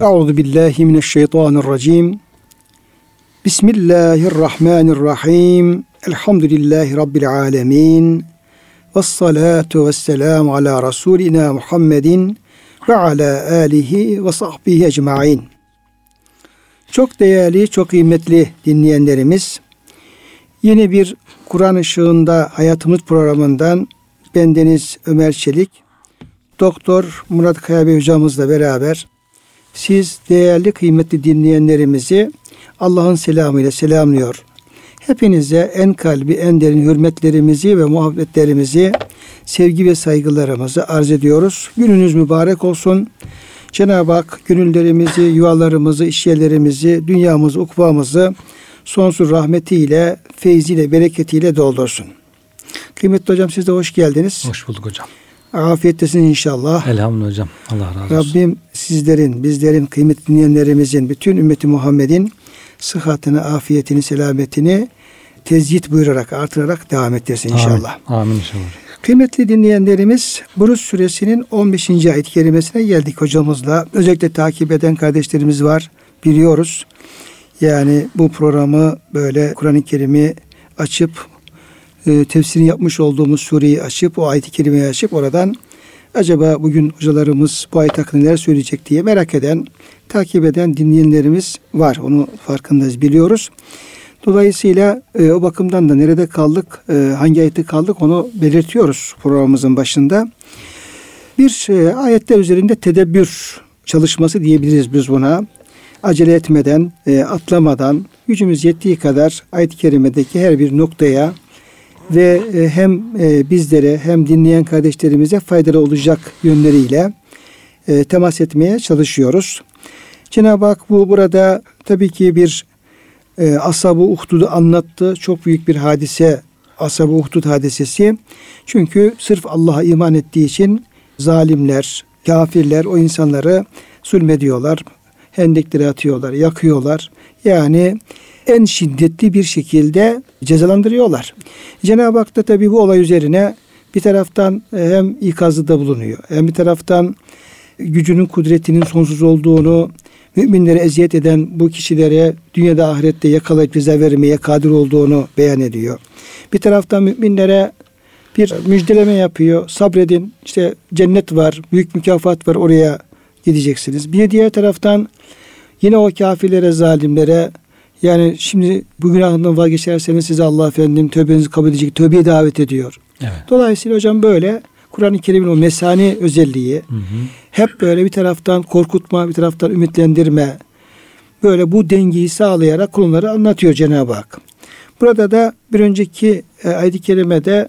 Euzu billahi mineşşeytanirracim. Bismillahirrahmanirrahim. Elhamdülillahi rabbil alamin. Ves salatu vesselam ala rasulina Muhammedin ve ala alihi ve sahbihi ecmaîn. Çok değerli, çok kıymetli dinleyenlerimiz, yeni bir Kur'an ışığında hayatımız programından bendeniz Ömer Çelik, Doktor Murat Kaya Bey hocamızla beraber siz değerli kıymetli dinleyenlerimizi Allah'ın selamıyla selamlıyor. Hepinize en kalbi, en derin hürmetlerimizi ve muhabbetlerimizi, sevgi ve saygılarımızı arz ediyoruz. Gününüz mübarek olsun. Cenab-ı Hak gönüllerimizi, yuvalarımızı, işyerlerimizi, dünyamızı, ukvamızı sonsuz rahmetiyle, feyziyle, bereketiyle doldursun. Kıymetli hocam siz de hoş geldiniz. Hoş bulduk hocam. Afiyettesiniz inşallah. Elhamdülillah hocam. Allah razı olsun. Rabbim sizlerin, bizlerin, kıymetli dinleyenlerimizin, bütün ümmeti Muhammed'in sıhhatini, afiyetini, selametini tezyit buyurarak, artırarak devam ettirsin inşallah. Amin, Amin inşallah. Kıymetli dinleyenlerimiz Buruz suresinin 15. ayet kerimesine geldik hocamızla. Özellikle takip eden kardeşlerimiz var biliyoruz. Yani bu programı böyle Kur'an-ı Kerim'i açıp e, tefsirini yapmış olduğumuz sureyi açıp o ayet-i kerimeyi açıp oradan acaba bugün hocalarımız bu ayet hakkında neler söyleyecek diye merak eden, takip eden dinleyenlerimiz var. Onu farkındayız, biliyoruz. Dolayısıyla e, o bakımdan da nerede kaldık, e, hangi ayette kaldık onu belirtiyoruz programımızın başında. Bir e, ayetler üzerinde tedebbür çalışması diyebiliriz biz buna. Acele etmeden, e, atlamadan, gücümüz yettiği kadar ayet-i kerimedeki her bir noktaya ve e, hem e, bizlere hem dinleyen kardeşlerimize faydalı olacak yönleriyle e, temas etmeye çalışıyoruz. Cenab-ı Hak bu burada tabii ki bir e, Ashab-ı Uhdud'u anlattı. Çok büyük bir hadise Ashab-ı Uhdud hadisesi. Çünkü sırf Allah'a iman ettiği için zalimler, kafirler o insanları zulmediyorlar. Hendekleri atıyorlar, yakıyorlar. Yani en şiddetli bir şekilde cezalandırıyorlar. Cenab-ı Hak da tabi bu olay üzerine bir taraftan hem ikazda bulunuyor. Hem bir taraftan gücünün kudretinin sonsuz olduğunu, müminlere eziyet eden bu kişilere dünyada ahirette yakalayıp ceza vermeye kadir olduğunu beyan ediyor. Bir taraftan müminlere bir müjdeleme yapıyor. Sabredin işte cennet var, büyük mükafat var oraya gideceksiniz. Bir diğer taraftan yine o kafirlere, zalimlere yani şimdi bu günahından vazgeçerseniz size Allah efendim tövbenizi kabul edecek, tövbeye davet ediyor. Evet. Dolayısıyla hocam böyle Kur'an-ı Kerim'in o mesani özelliği hı hı. hep böyle bir taraftan korkutma, bir taraftan ümitlendirme böyle bu dengeyi sağlayarak kulları anlatıyor Cenab-ı Hak. Burada da bir önceki e, ayet-i kerimede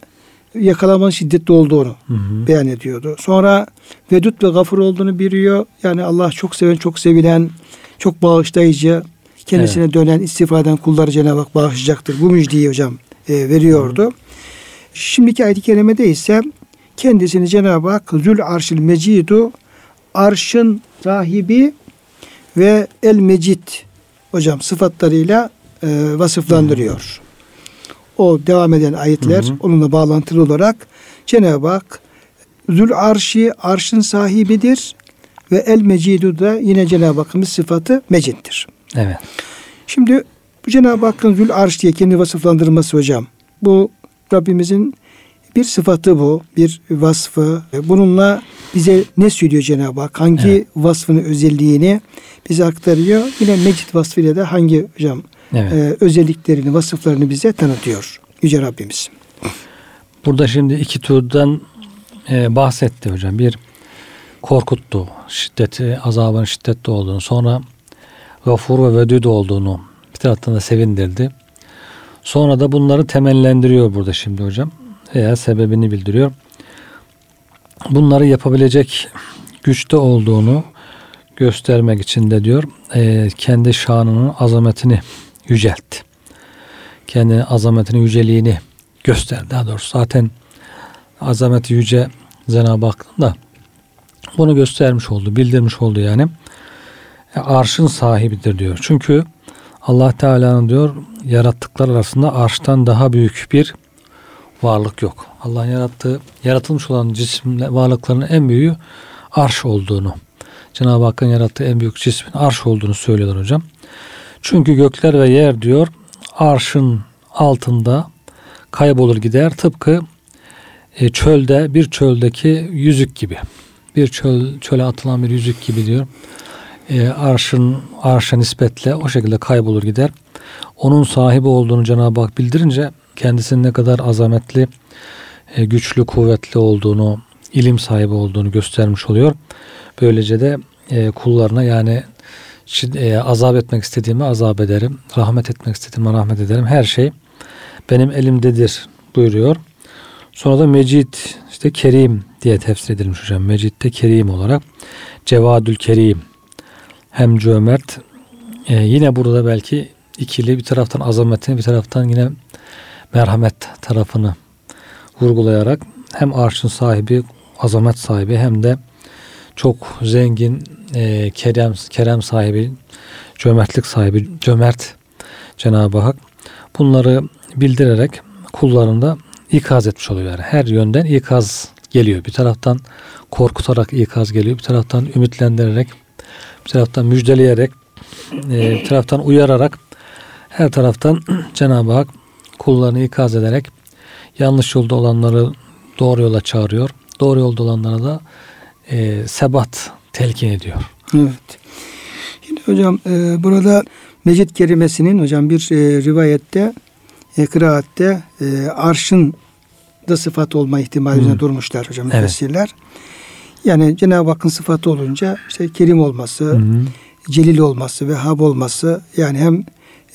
yakalamanın şiddetli olduğunu hı hı. beyan ediyordu. Sonra vedut ve gafur olduğunu biliyor. Yani Allah çok seven, çok sevilen, çok bağışlayıcı, kendisine evet. dönen, istifaden kulları Cenab-ı Hak bağışlayacaktır. Bu müjdeyi hocam e, veriyordu. Hı. Şimdiki ayet-i kerimede ise kendisini Cenab-ı Hak Zül Arşil Mecidu arşın sahibi ve El Mecid hocam sıfatlarıyla e, vasıflandırıyor. Hı. O devam eden ayetler hı hı. onunla bağlantılı olarak Cenab-ı Hak Zül Arşi arşın sahibidir ve El Mecidu da yine Cenab-ı Hakk'ın sıfatı Mecid'dir. Evet. Şimdi bu Cenab-ı Hakk'ın Zül Arş diye kendi vasıflandırması hocam. Bu Rabbimizin bir sıfatı bu, bir vasfı. Bununla bize ne söylüyor Cenab-ı Hak? Hangi evet. vasfını, özelliğini bize aktarıyor? Yine Mecid vasfıyla da hangi hocam evet. e, özelliklerini, vasıflarını bize tanıtıyor Yüce Rabbimiz. Burada şimdi iki türden e, bahsetti hocam. Bir korkuttu, şiddeti, azabın şiddetli olduğunu. Sonra gafur ve vedud olduğunu bir taraftan da sevindirdi. Sonra da bunları temellendiriyor burada şimdi hocam. Veya sebebini bildiriyor. Bunları yapabilecek güçte olduğunu göstermek için de diyor e, kendi şanının azametini yüceltti. Kendi azametini, yüceliğini göster. Daha doğrusu zaten azameti yüce Cenab-ı Hakk'ın da bunu göstermiş oldu, bildirmiş oldu yani. E, arşın sahibidir diyor. Çünkü Allah Teala'nın diyor yarattıklar arasında arştan daha büyük bir varlık yok. Allah'ın yarattığı, yaratılmış olan cisimle varlıkların en büyüğü arş olduğunu Cenab-ı Hakk'ın yarattığı en büyük cismin arş olduğunu söylüyorlar hocam. Çünkü gökler ve yer diyor arşın altında kaybolur gider tıpkı e, çölde bir çöldeki yüzük gibi. Bir çöl çöle atılan bir yüzük gibi diyor. E, arşın arşa nispetle o şekilde kaybolur gider. Onun sahibi olduğunu Cenab-ı Hak bildirince kendisinin ne kadar azametli, e, güçlü, kuvvetli olduğunu, ilim sahibi olduğunu göstermiş oluyor. Böylece de e, kullarına yani e, azap etmek istediğimi azap ederim, rahmet etmek istediğimi rahmet ederim. Her şey benim elimdedir buyuruyor. Sonra da Mecid işte Kerim diye tefsir edilmiş hocam. Mecid de Kerim olarak Cevadül Kerim hem cömert e, yine burada belki ikili bir taraftan azametini bir taraftan yine merhamet tarafını vurgulayarak hem arşın sahibi azamet sahibi hem de çok zengin e, kerem kerem sahibi cömertlik sahibi cömert Cenab-ı Hak bunları bildirerek kullarında ikaz etmiş oluyor. Yani her yönden ikaz geliyor. Bir taraftan korkutarak ikaz geliyor. Bir taraftan ümitlendirerek, bir taraftan müjdeleyerek, e, bir taraftan uyararak, her taraftan Cenab-ı Hak kullarını ikaz ederek yanlış yolda olanları doğru yola çağırıyor. Doğru yolda olanlara da e, sebat telkin ediyor. Evet. Şimdi hocam e, burada Mecid kerimesinin hocam bir e, rivayette e, kıraatte e, arşın da sıfat olma ihtimali üzerine durmuşlar hocam evet. Yani Cenab-ı Hakk'ın sıfatı olunca işte kerim olması, hı hı. celil olması, vehhab olması yani hem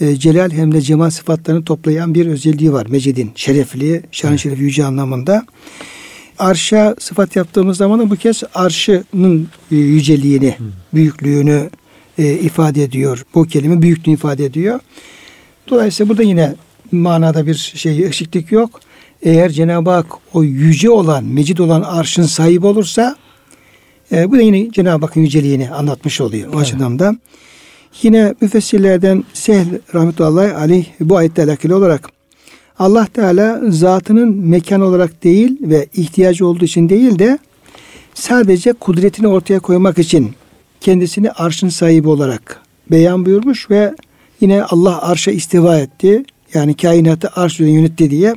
e, celal hem de cemal sıfatlarını toplayan bir özelliği var Mecid'in. Şerefli, şan evet. şerefi yüce anlamında. Arşa sıfat yaptığımız zaman da bu kez arşının e, yüceliğini, hı. büyüklüğünü e, ifade ediyor. Bu kelime büyüklüğünü ifade ediyor. Dolayısıyla burada yine manada bir şey eksiklik yok. Eğer Cenab-ı Hak o yüce olan, mecid olan arşın sahibi olursa e, bu da yine Cenab-ı Hakk'ın yüceliğini anlatmış oluyor. O evet. açıdan da. Yine müfessirlerden Sehl rahmetullahi aleyh bu ayetle alakalı olarak Allah Teala zatının mekan olarak değil ve ihtiyacı olduğu için değil de sadece kudretini ortaya koymak için kendisini arşın sahibi olarak beyan buyurmuş ve yine Allah arşa istiva etti. Yani kainatı arş yönetti diye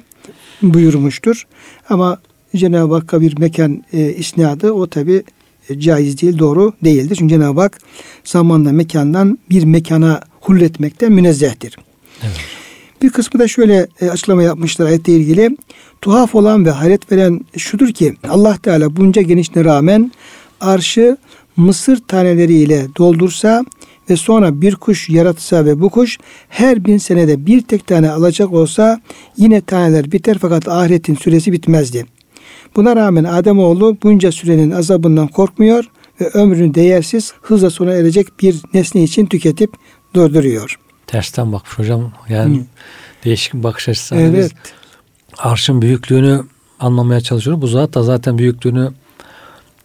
buyurmuştur. Ama Cenab-ı Hakk'a bir mekan e, isnadı o tabi caiz değil, doğru değildir. Çünkü Cenab-ı Hak zamanla mekandan bir mekana hulletmekten münezzehtir. Evet. Bir kısmı da şöyle e, açıklama yapmışlar ayetle ilgili. Tuhaf olan ve hayret veren şudur ki Allah Teala bunca genişliğine rağmen arşı mısır taneleriyle doldursa ve sonra bir kuş yaratsa ve bu kuş her bin senede bir tek tane alacak olsa yine taneler biter fakat ahiretin süresi bitmezdi. Buna rağmen Ademoğlu bunca sürenin azabından korkmuyor ve ömrünü değersiz hızla sona erecek bir nesne için tüketip durduruyor. Tersten bakmış hocam. Yani Hı. değişik bir bakış açısı. Hani evet. Biz arşın büyüklüğünü anlamaya çalışıyoruz. Bu zat da zaten büyüklüğünü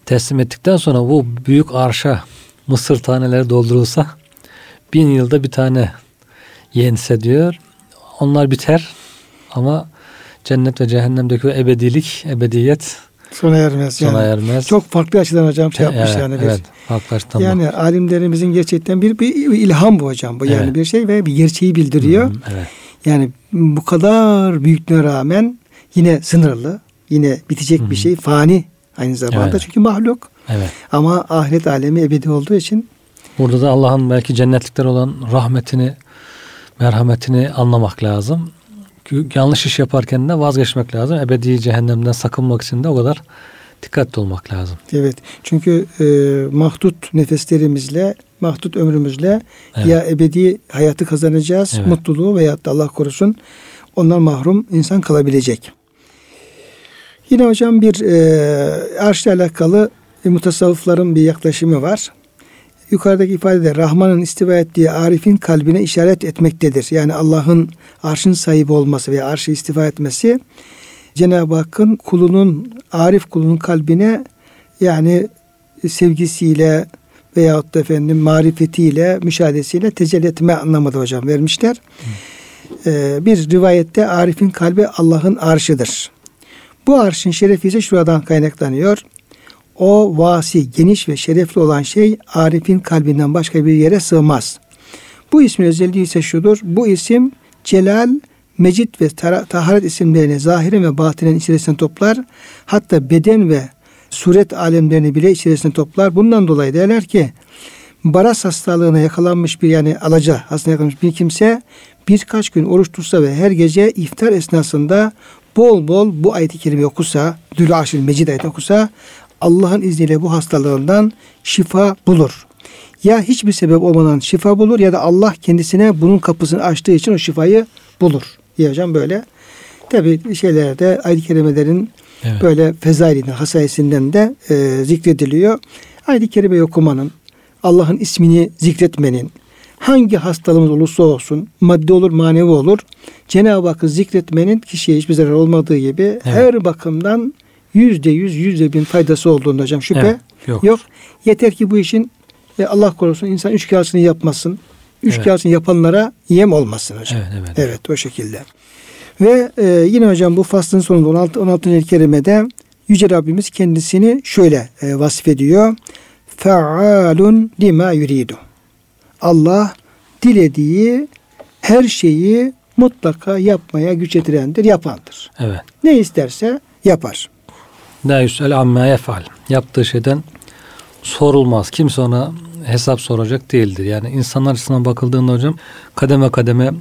teslim ettikten sonra bu büyük arşa mısır taneleri doldurulsa bin yılda bir tane yense diyor. Onlar biter ama cennet ve cehennemdeki o ebedilik, ebediyet sona ermez. Sona yani. ermez. Çok farklı açıdan hocam şey yapmış evet, yani. Bir, evet, farklı açıdan Yani bak. alimlerimizin gerçekten bir, bir ilham bu hocam. Bu evet. yani bir şey ve bir gerçeği bildiriyor. Hmm, evet. Yani bu kadar büyüklüğüne rağmen yine sınırlı, yine bitecek hmm. bir şey, fani aynı zamanda. Evet. Çünkü mahluk. Evet. Ama ahiret alemi ebedi olduğu için Burada da Allah'ın belki cennetlikler olan rahmetini, merhametini anlamak lazım. Yanlış iş yaparken de vazgeçmek lazım. Ebedi cehennemden sakınmak için de o kadar dikkatli olmak lazım. Evet. Çünkü e, mahdut nefeslerimizle, mahdut ömrümüzle evet. ya ebedi hayatı kazanacağız, evet. mutluluğu veyahut da Allah korusun ondan mahrum insan kalabilecek. Yine hocam bir e, arşla alakalı e, mutasavvıfların bir yaklaşımı var. Yukarıdaki ifadede Rahman'ın istiva ettiği Arif'in kalbine işaret etmektedir. Yani Allah'ın arşın sahibi olması veya arşı istiva etmesi Cenab-ı Hakk'ın kulunun, Arif kulunun kalbine yani sevgisiyle veyahut da efendim marifetiyle, müşahedesiyle tecelli etme anlamında hocam vermişler. Ee, bir rivayette Arif'in kalbi Allah'ın arşıdır. Bu arşın şerefi ise şuradan kaynaklanıyor. O vasi, geniş ve şerefli olan şey Arif'in kalbinden başka bir yere sığmaz. Bu ismin özelliği ise şudur. Bu isim Celal, Mecid ve Taharet isimlerini zahiren ve batinen içerisine toplar. Hatta beden ve suret alemlerini bile içerisine toplar. Bundan dolayı derler ki baras hastalığına yakalanmış bir yani alaca hastalığına yakalanmış bir kimse birkaç gün oruç tutsa ve her gece iftar esnasında bol bol bu ayet-i kerime okusa, Dül Aşil Mecid ayeti okusa Allah'ın izniyle bu hastalığından şifa bulur. Ya hiçbir sebep olmadan şifa bulur ya da Allah kendisine bunun kapısını açtığı için o şifayı bulur. Diyeceğim böyle. Tabi şeylerde ayet-i kerimelerin evet. böyle fezailinden, hasayesinden de e, zikrediliyor. Ayet-i kerime okumanın, Allah'ın ismini zikretmenin, hangi hastalığımız olursa olsun, maddi olur, manevi olur, Cenab-ı Hakk'ı zikretmenin kişiye hiçbir zarar olmadığı gibi evet. her bakımdan yüzde yüz, yüzde bin faydası olduğunda hocam şüphe evet, yok. yok. Yeter ki bu işin e, Allah korusun insan üç kâsını yapmasın. Üç evet. yapanlara yem olmasın hocam. Evet, evet. evet o şekilde. Ve e, yine hocam bu faslın sonunda 16. 16. el kerimede Yüce Rabbimiz kendisini şöyle e, vasf ediyor. Fealun lima yuridu. Allah dilediği her şeyi mutlaka yapmaya güç yetirendir, yapandır. Evet. Ne isterse yapar. La yüsel amma yefal. Yaptığı şeyden sorulmaz. Kimse ona hesap soracak değildir. Yani insanlar açısından bakıldığında hocam kademe kademe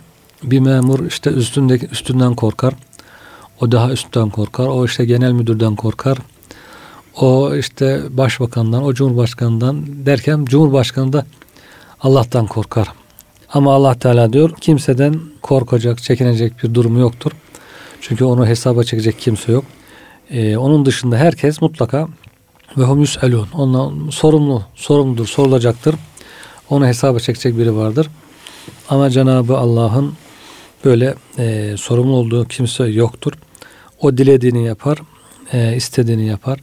bir memur işte üstündeki üstünden korkar. O daha üstten korkar. O işte genel müdürden korkar. O işte başbakandan, o cumhurbaşkanından derken cumhurbaşkanı da Allah'tan korkar. Ama Allah Teala diyor kimseden korkacak, çekinecek bir durumu yoktur. Çünkü onu hesaba çekecek kimse yok. Ee, onun dışında herkes mutlaka ve hum yüselun. Ondan sorumlu, sorumludur, sorulacaktır. Onu hesaba çekecek biri vardır. Ama Cenabı Allah'ın böyle e, sorumlu olduğu kimse yoktur. O dilediğini yapar, e, istediğini yapar.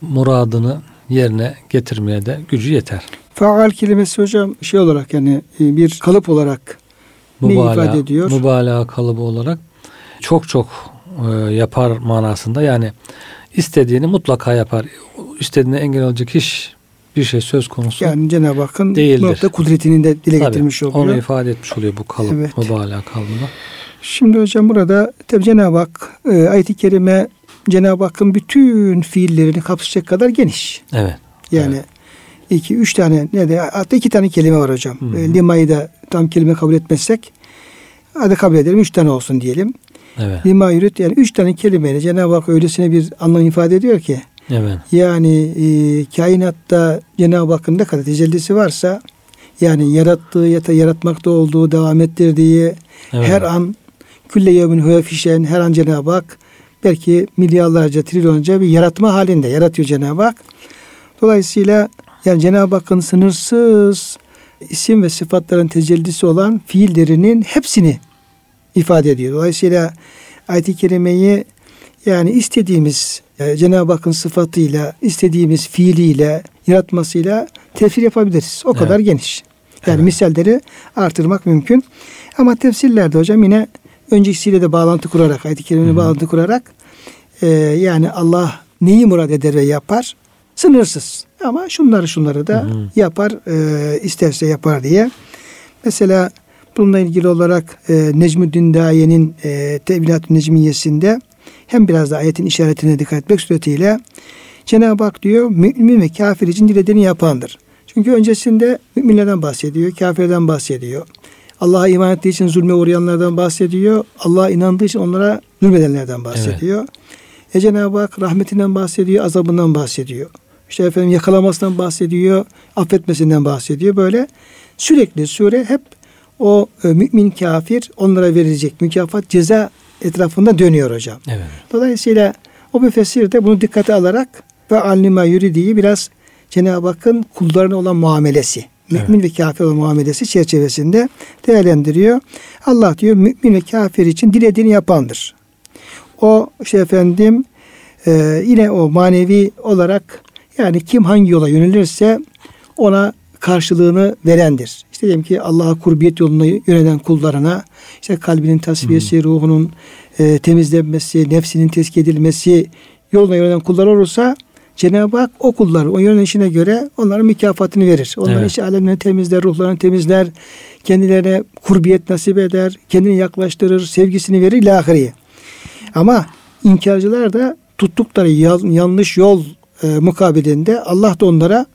Muradını yerine getirmeye de gücü yeter. Faal kelimesi hocam şey olarak yani e, bir kalıp olarak mübalağa, ne ifade ediyor? Mübalağa kalıbı olarak çok çok e, yapar manasında yani istediğini mutlaka yapar. İstediğine engel olacak hiç bir şey söz konusu Yani Cenab-ı Hakk'ın değildir. bu kudretini de dile tabii, getirmiş oluyor. Onu ifade etmiş oluyor bu kalıp, evet. mübalağa kalıbında. Şimdi hocam burada tabi Cenab-ı Hak e, ayet-i kerime Cenab-ı Hakk'ın bütün fiillerini kapsayacak kadar geniş. Evet. Yani evet. iki, üç tane ne de hatta iki tane kelime var hocam. Hı E, limayı da tam kelime kabul etmezsek hadi kabul edelim üç tane olsun diyelim. Evet. Lima yürüt yani üç tane kelimeyle Cenab-ı Hak öylesine bir anlam ifade ediyor ki Evet. Yani e, kainatta Cenab-ı Hakk'ın ne kadar tecellisi varsa yani yarattığı ya da yaratmakta olduğu, devam ettirdiği evet. her an külle yevmin huve fişen her an Cenab-ı Hak belki milyarlarca, trilyonca bir yaratma halinde yaratıyor Cenab-ı Hak. Dolayısıyla yani Cenab-ı Hakk'ın sınırsız isim ve sıfatların tecellisi olan fiillerinin hepsini ifade ediyor. Dolayısıyla ayet-i kerimeyi yani istediğimiz yani Cenab-ı Hakk'ın sıfatıyla, istediğimiz fiiliyle, yaratmasıyla tefsir yapabiliriz. O evet. kadar geniş. Yani evet. misalleri artırmak mümkün. Ama tefsirlerde hocam yine öncesiyle de bağlantı kurarak, ayet-i kerimine bağlantı kurarak e, yani Allah neyi murad eder ve yapar? Sınırsız. Ama şunları şunları da Hı-hı. yapar, e, isterse yapar diye. Mesela bununla ilgili olarak e, Necmuddin Daye'nin e, Tevilat-ı Necmiyesinde hem biraz da ayetin işaretine dikkat etmek suretiyle Cenab-ı Hak diyor mümin ve kafir için dilediğini yapandır. Çünkü öncesinde müminlerden bahsediyor, kafirden bahsediyor. Allah'a iman ettiği için zulme uğrayanlardan bahsediyor. Allah'a inandığı için onlara zulmedenlerden bahsediyor. Evet. E Cenab-ı Hak rahmetinden bahsediyor, azabından bahsediyor. İşte efendim yakalamasından bahsediyor, affetmesinden bahsediyor. Böyle sürekli sure hep o e, mümin kafir onlara verilecek mükafat ceza etrafında dönüyor hocam. Evet. Dolayısıyla o müfessir de bunu dikkate alarak ve alnima yürüdüğü biraz Cenab-ı Hakk'ın kullarına olan muamelesi, mümin evet. ve kafir olan muamelesi çerçevesinde değerlendiriyor. Allah diyor mümin ve kafir için dilediğini yapandır. O işte efendim e, yine o manevi olarak yani kim hangi yola yönelirse ona karşılığını verendir. İşte diyelim ki Allah'a kurbiyet yoluna yönelen kullarına işte kalbinin tasfiyesi, hmm. ruhunun e, temizlenmesi, nefsinin tezkiye edilmesi yoluna yönelen kullar olursa Cenab-ı Hak o kulları o yönelişine göre onların mükafatını verir. Onların Evet. iç alemlerini temizler, ruhlarını temizler, kendilerine kurbiyet nasip eder, kendini yaklaştırır, sevgisini verir ilahiriye. Ama inkarcılar da tuttukları yan- yanlış yol e, mukabilinde Allah da onlara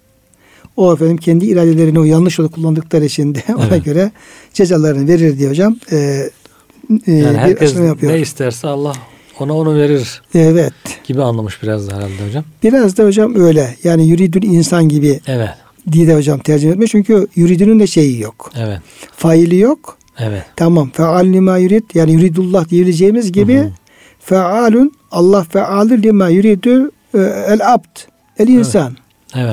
o efendim kendi iradelerini o yanlış yolu kullandıkları için de ona Evet. göre cezalarını verir diye hocam. E, e, Yani herkes yapıyor. ne isterse Allah ona onu verir Evet. gibi anlamış biraz da herhalde hocam. Biraz da hocam öyle. Yani yuridül insan gibi Evet. diye de hocam tercüme etmiş. Çünkü yuridünün de şeyi yok. Evet. Faili yok. Evet. Tamam. Feal lima yurid. Yani yuridullah diyebileceğimiz gibi Hı hı. fealun Allah fealü lima yuridu e, el abd. El insan. Evet.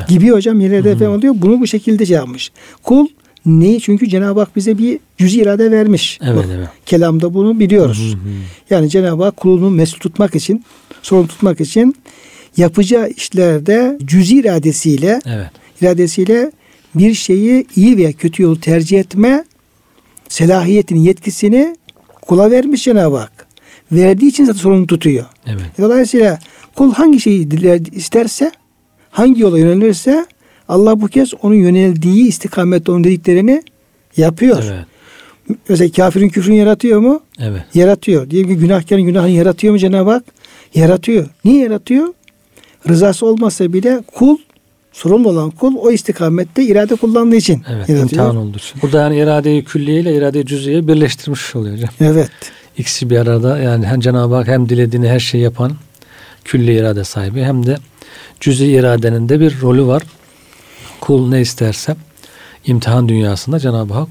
Gibi hocam hı. efendim oluyor. Bunu bu şekilde şey yapmış. Kul neyi? Çünkü Cenab-ı Hak bize bir cüz irade vermiş. Evet, Bak, evet. Kelamda bunu biliyoruz. Hı hı. Yani Cenab-ı Hak kulunu mesul tutmak için, sorumlu tutmak için yapacağı işlerde cüz iradesiyle Evet. iradesiyle bir şeyi iyi veya kötü yolu tercih etme selahiyetini, yetkisini kula vermiş Cenab-ı Hak. Verdiği için zaten sorumlu tutuyor. Evet. Dolayısıyla kul hangi şeyi diler, isterse, hangi yola yönelirse Allah bu kez onun yöneldiği istikamette onun dediklerini yapıyor. Evet. Mesela kafirin küfrünü yaratıyor mu? Evet. Yaratıyor. Diyelim ki günahkarın günahını yaratıyor mu Cenab-ı Hak? Yaratıyor. Niye yaratıyor? Rızası olmasa bile kul, sorumlu olan kul o istikamette irade kullandığı için Evet. yaratıyor. imtihan olduğu için. Burada yani iradeyi külliye ile iradeyi cüz'iye birleştirmiş oluyor hocam. Evet. İkisi bir arada yani hem Cenab-ı Hak hem dilediğini her şeyi yapan külli irade sahibi hem de cüz'i iradenin de bir rolü var. Kul ne isterse imtihan dünyasında Cenab-ı Hak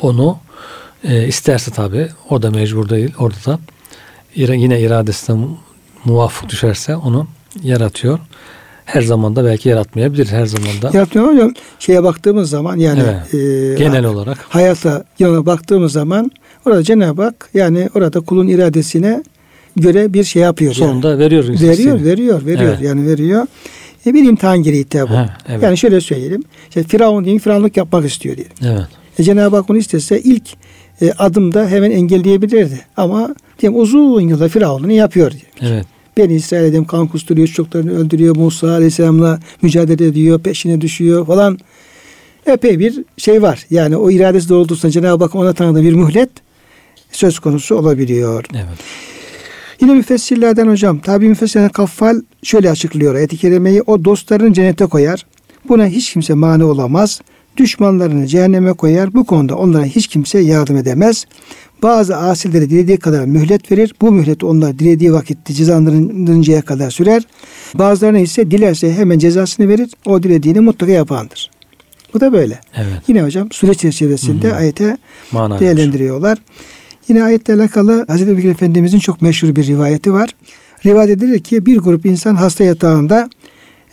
onu e, isterse tabi o da mecbur değil orada da yine iradesine mu- muvafık düşerse onu yaratıyor. Her zaman da belki yaratmayabilir her zaman da Yaratıyor hocam. Şeye baktığımız zaman yani Evet. e, genel olarak hayata yana baktığımız zaman orada Cenab-ı Hak yani orada kulun iradesine göre bir şey yapıyor. yani. sonunda veriyor. Veriyor, istediğini. veriyor, veriyor. Evet. Yani veriyor. E bir imtihan gereği tabi bu. Ha, evet. Yani şöyle söyleyelim. İşte Firavun diyelim, Firavunluk yapmak istiyor diye. Evet. E Cenab-ı Hak onu istese ilk e, adımda hemen engelleyebilirdi. Ama diyelim uzun yılda Firavun'u yapıyor diye. Evet. Beni İsrail diyelim kan kusturuyor, çocuklarını öldürüyor. Musa Aleyhisselam'la mücadele ediyor, peşine düşüyor falan. Epey bir şey var. Yani o iradesi doğrultusunda Cenab-ı Hak ona tanıdığı bir mühlet söz konusu olabiliyor. Evet. Yine müfessirlerden hocam, tabi müfessirlerden Kaffal şöyle açıklıyor ayet-i kerimeyi. O dostlarını cennete koyar. Buna hiç kimse mani olamaz. Düşmanlarını cehenneme koyar. Bu konuda onlara hiç kimse yardım edemez. Bazı asilleri dilediği kadar mühlet verir. Bu mühlet onlar dilediği vakitte cezalandırıncaya kadar sürer. Bazılarına ise dilerse hemen cezasını verir. O dilediğini mutlaka yapandır. Bu da böyle. Evet. Yine hocam süreç çerçevesinde Hı hı. ayete Mana değerlendiriyorlar. Yine ayetle alakalı Hazreti Ebubekir Efendimizin çok meşhur bir rivayeti var. Rivayet edilir ki bir grup insan hasta yatağında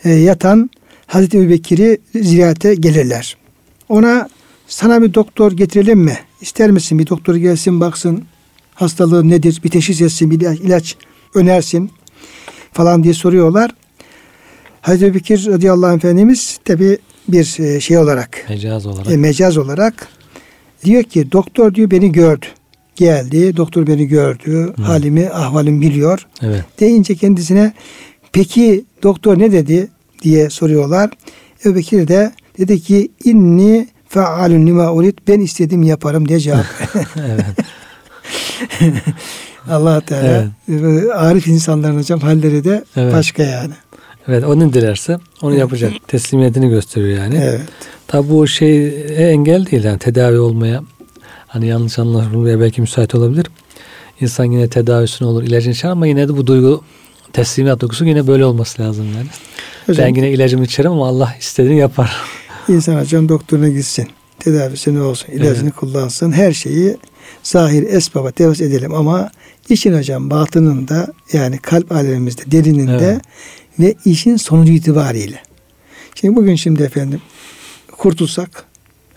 e, yatan Hazreti Ebubekir'i ziyarete gelirler. Ona sana bir doktor getirelim mi? İster misin bir doktor gelsin baksın hastalığı nedir? Bir teşhis etsin, bir ilaç, önersin falan diye soruyorlar. Hazreti Ebubekir radıyallahu anh Efendimiz tabi bir e, şey olarak Mecaz olarak. e, mecaz olarak diyor ki doktor diyor beni gördü. Geldi doktor beni gördü. Halimi ahvalimi biliyor. Evet. Deyince kendisine peki doktor ne dedi diye soruyorlar. Ebu Bekir de dedi ki inni fealun lima urid ben istediğimi yaparım diye cevap. evet. Allah Teala e, arif insanların hocam halleri de Evet. başka yani. Evet onu dilerse onu yapacak. Teslimiyetini gösteriyor yani. Evet. Tabi bu şey engel değil yani tedavi olmaya hani yanlış anlaşılmaya belki müsait olabilir. İnsan yine tedavisine olur ilacını içer ama yine de bu duygu teslimiyet duygusu yine böyle olması lazım yani. Hocam, Ben yine ilacımı içerim ama Allah istediğini yapar. İnsan hocam doktoruna gitsin. Tedavisi ne olsun, ilacını kullansın. Her şeyi zahir esbaba tevaz edelim ama işin hocam batınında yani kalp alemimizde, derininde Evet. ve işin sonucu itibariyle. Şimdi bugün şimdi efendim kurtulsak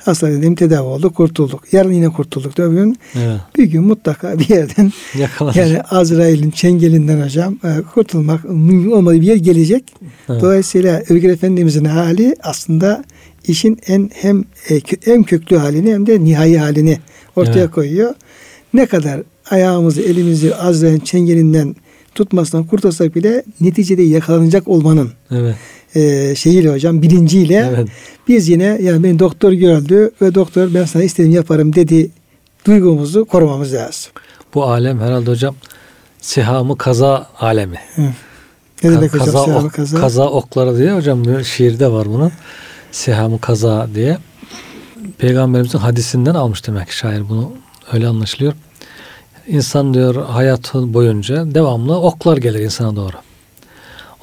hastanedeyim tedavi olduk kurtulduk. Yarın yine kurtulduk. Öbür gün Evet. bir gün mutlaka bir yerden Yakalanır. yani Azrail'in çengelinden hocam e, kurtulmak mümkün olmadığı bir yer gelecek. Evet. Dolayısıyla Övgür Efendimizin hali aslında işin en hem e, hem köklü halini hem de nihai halini ortaya Evet. koyuyor. Ne kadar ayağımızı, elimizi Azrail'in çengelinden tutmasından kurtulsak bile neticede yakalanacak olmanın Evet. E, şeyiyle hocam bilinciyle Evet. biz yine yani beni doktor gördü ve doktor ben sana istediğimi yaparım dedi duygumuzu korumamız lazım. Bu alem herhalde hocam sihamı kaza alemi. Ne demek Ka- hocam kaza, silahlı ok- kaza? kaza okları diye hocam şiirde var bunun. Sihamı kaza diye. Peygamberimizin hadisinden almış demek ki şair bunu öyle anlaşılıyor. İnsan diyor hayatı boyunca devamlı oklar gelir insana doğru.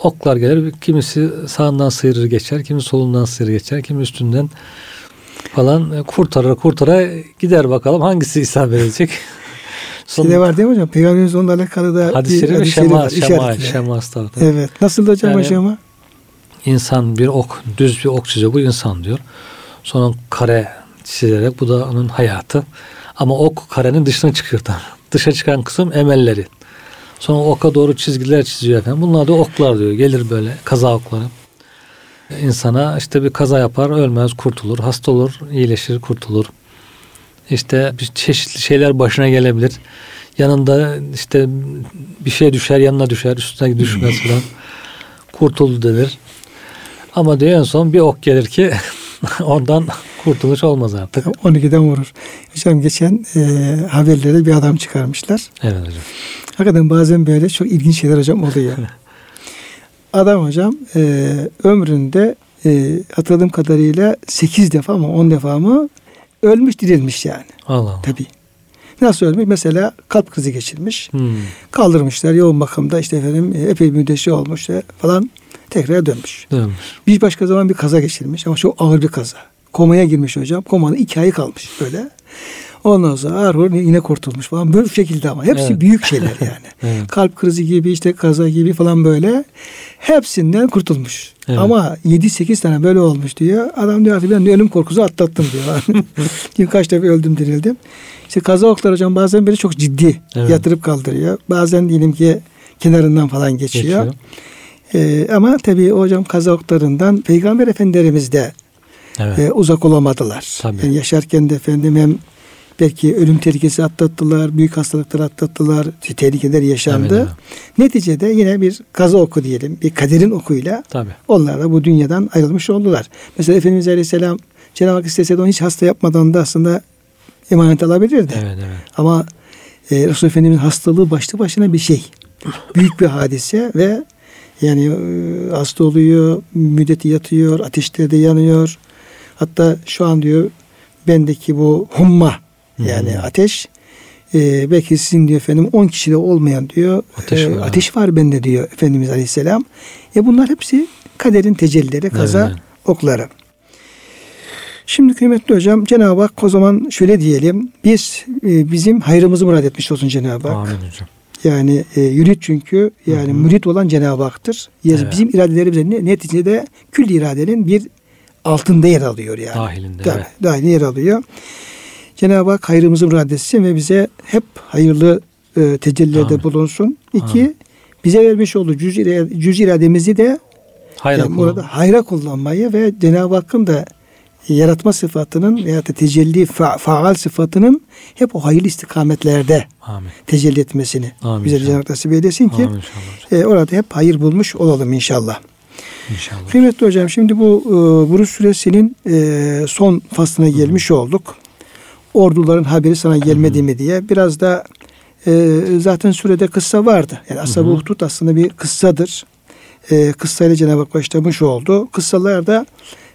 Oklar gelir. Kimisi sağından sıyırır geçer, kimi solundan sıyırır geçer, kimi üstünden falan e, kurtarır kurtara gider bakalım hangisi isabet edecek. Son- Şeyde var değil mi hocam? Peygamberimiz onunla alakalı da Hadis-i şerif şema, var, şema, şema hastalığı. Evet. Nasıl hocam Yani- aşama? İnsan bir ok, düz bir ok çiziyor. Bu insan diyor. Sonra kare çizerek bu da onun hayatı. Ama ok karenin dışına çıkıyor da. Dışa çıkan kısım emelleri. Sonra oka doğru çizgiler çiziyor efendim. Bunlar da oklar diyor. Gelir böyle kaza okları. İnsana işte bir kaza yapar, ölmez, kurtulur. Hasta olur, iyileşir, kurtulur. İşte bir çeşitli şeyler başına gelebilir. Yanında işte bir şey düşer, yanına düşer, üstüne düşmez falan. Kurtuldu denir. Ama diyor en son bir ok gelir ki ondan kurtuluş olmaz artık. 12'den vurur. Hocam geçen e, haberlere bir adam çıkarmışlar. Evet hocam. Hakikaten bazen böyle çok ilginç şeyler hocam oluyor. Adam hocam e, ömründe e, hatırladığım kadarıyla 8 defa mı 10 defa mı ölmüş dirilmiş yani. Allah Allah. Tabii. Nasıl ölmüş? Mesela kalp krizi geçirmiş. Hmm. Kaldırmışlar yoğun bakımda işte efendim e, epey bir müddetçi olmuş falan tekrar dönmüş. Dönmüş. Bir başka zaman bir kaza geçirmiş ama çok ağır bir kaza. Komaya girmiş hocam. Komada iki ay kalmış böyle. Ondan sonra ağır yine kurtulmuş falan. Böyle şekilde ama. Hepsi Evet. büyük şeyler yani. Evet. Kalp krizi gibi işte kaza gibi falan böyle. Hepsinden kurtulmuş. Evet. Ama 7-8 tane böyle olmuş diyor. Adam diyor artık ben ölüm korkusu atlattım diyor. kaç defa öldüm dirildim. İşte kaza oklar hocam bazen böyle çok ciddi Evet. yatırıp kaldırıyor. Bazen diyelim ki kenarından falan geçiyor. Geçiyor. Ee, ama tabii hocam kaza oklarından Peygamber Efendimiz de Evet. e, uzak olamadılar. Tabii. Yani yaşarken de efendim hem belki ölüm tehlikesi atlattılar, büyük hastalıklar atlattılar, tehlikeler yaşandı. Evet, evet. Neticede yine bir kaza oku diyelim, bir kaderin okuyla Tabii. onlar da bu dünyadan ayrılmış oldular. Mesela Efendimiz Aleyhisselam Cenab-ı Hak istese de onu hiç hasta yapmadan da aslında emanet alabilirdi. Evet evet. Ama e, Resul Efendimiz'in hastalığı başlı başına bir şey. Büyük bir hadise ve yani e, hasta oluyor, müddeti yatıyor, ateşlerde yanıyor. Hatta şu an diyor bendeki bu humma yani Hı hı. ateş e, belki sizin diyor efendim 10 kişide olmayan diyor Ateş e, var. ateş var bende diyor Efendimiz Aleyhisselam. E bunlar hepsi kaderin tecellileri, kaza Evet, okları. Şimdi kıymetli hocam Cenab-ı Hak o zaman şöyle diyelim. Biz e, bizim hayrımızı murad etmiş olsun Cenab-ı Hak. Amin hocam. Yani e, yurit çünkü yani Hı hı. mürit olan Cenab-ı Hak'tır. Yani Evet. Bizim iradelerimiz ne- neticede külli iradenin bir altında yer alıyor yani. Dahilinde. Tabii, Evet. dahilinde yer alıyor. Cenab-ı Hak hayrımızı murad etsin ve bize hep hayırlı e, tecellilerde Amin. bulunsun. İki, Amin. bize vermiş olduğu cüz, irade, cüz irademizi de Hayra yani burada hayra kullanmayı ve Cenab-ı Hakk'ın da yaratma sıfatının veya da tecelli fa- faal sıfatının hep o hayırlı istikametlerde Amin. tecelli etmesini Amin bize. Cenab-ı Hak nasip eylesin ki Amin e, orada hep hayır bulmuş olalım inşallah. İnşallah. Kıymetli hocam şimdi bu e, Buruş suresinin e, son faslına gelmiş olduk. Orduların haberi sana gelmedi mi diye. Biraz da e, zaten surede kıssa vardı. Yani Hı hı. Uhdud aslında bir kıssadır. E, kıssayla Cenab-ı Hak başlamış oldu. Kıssalarda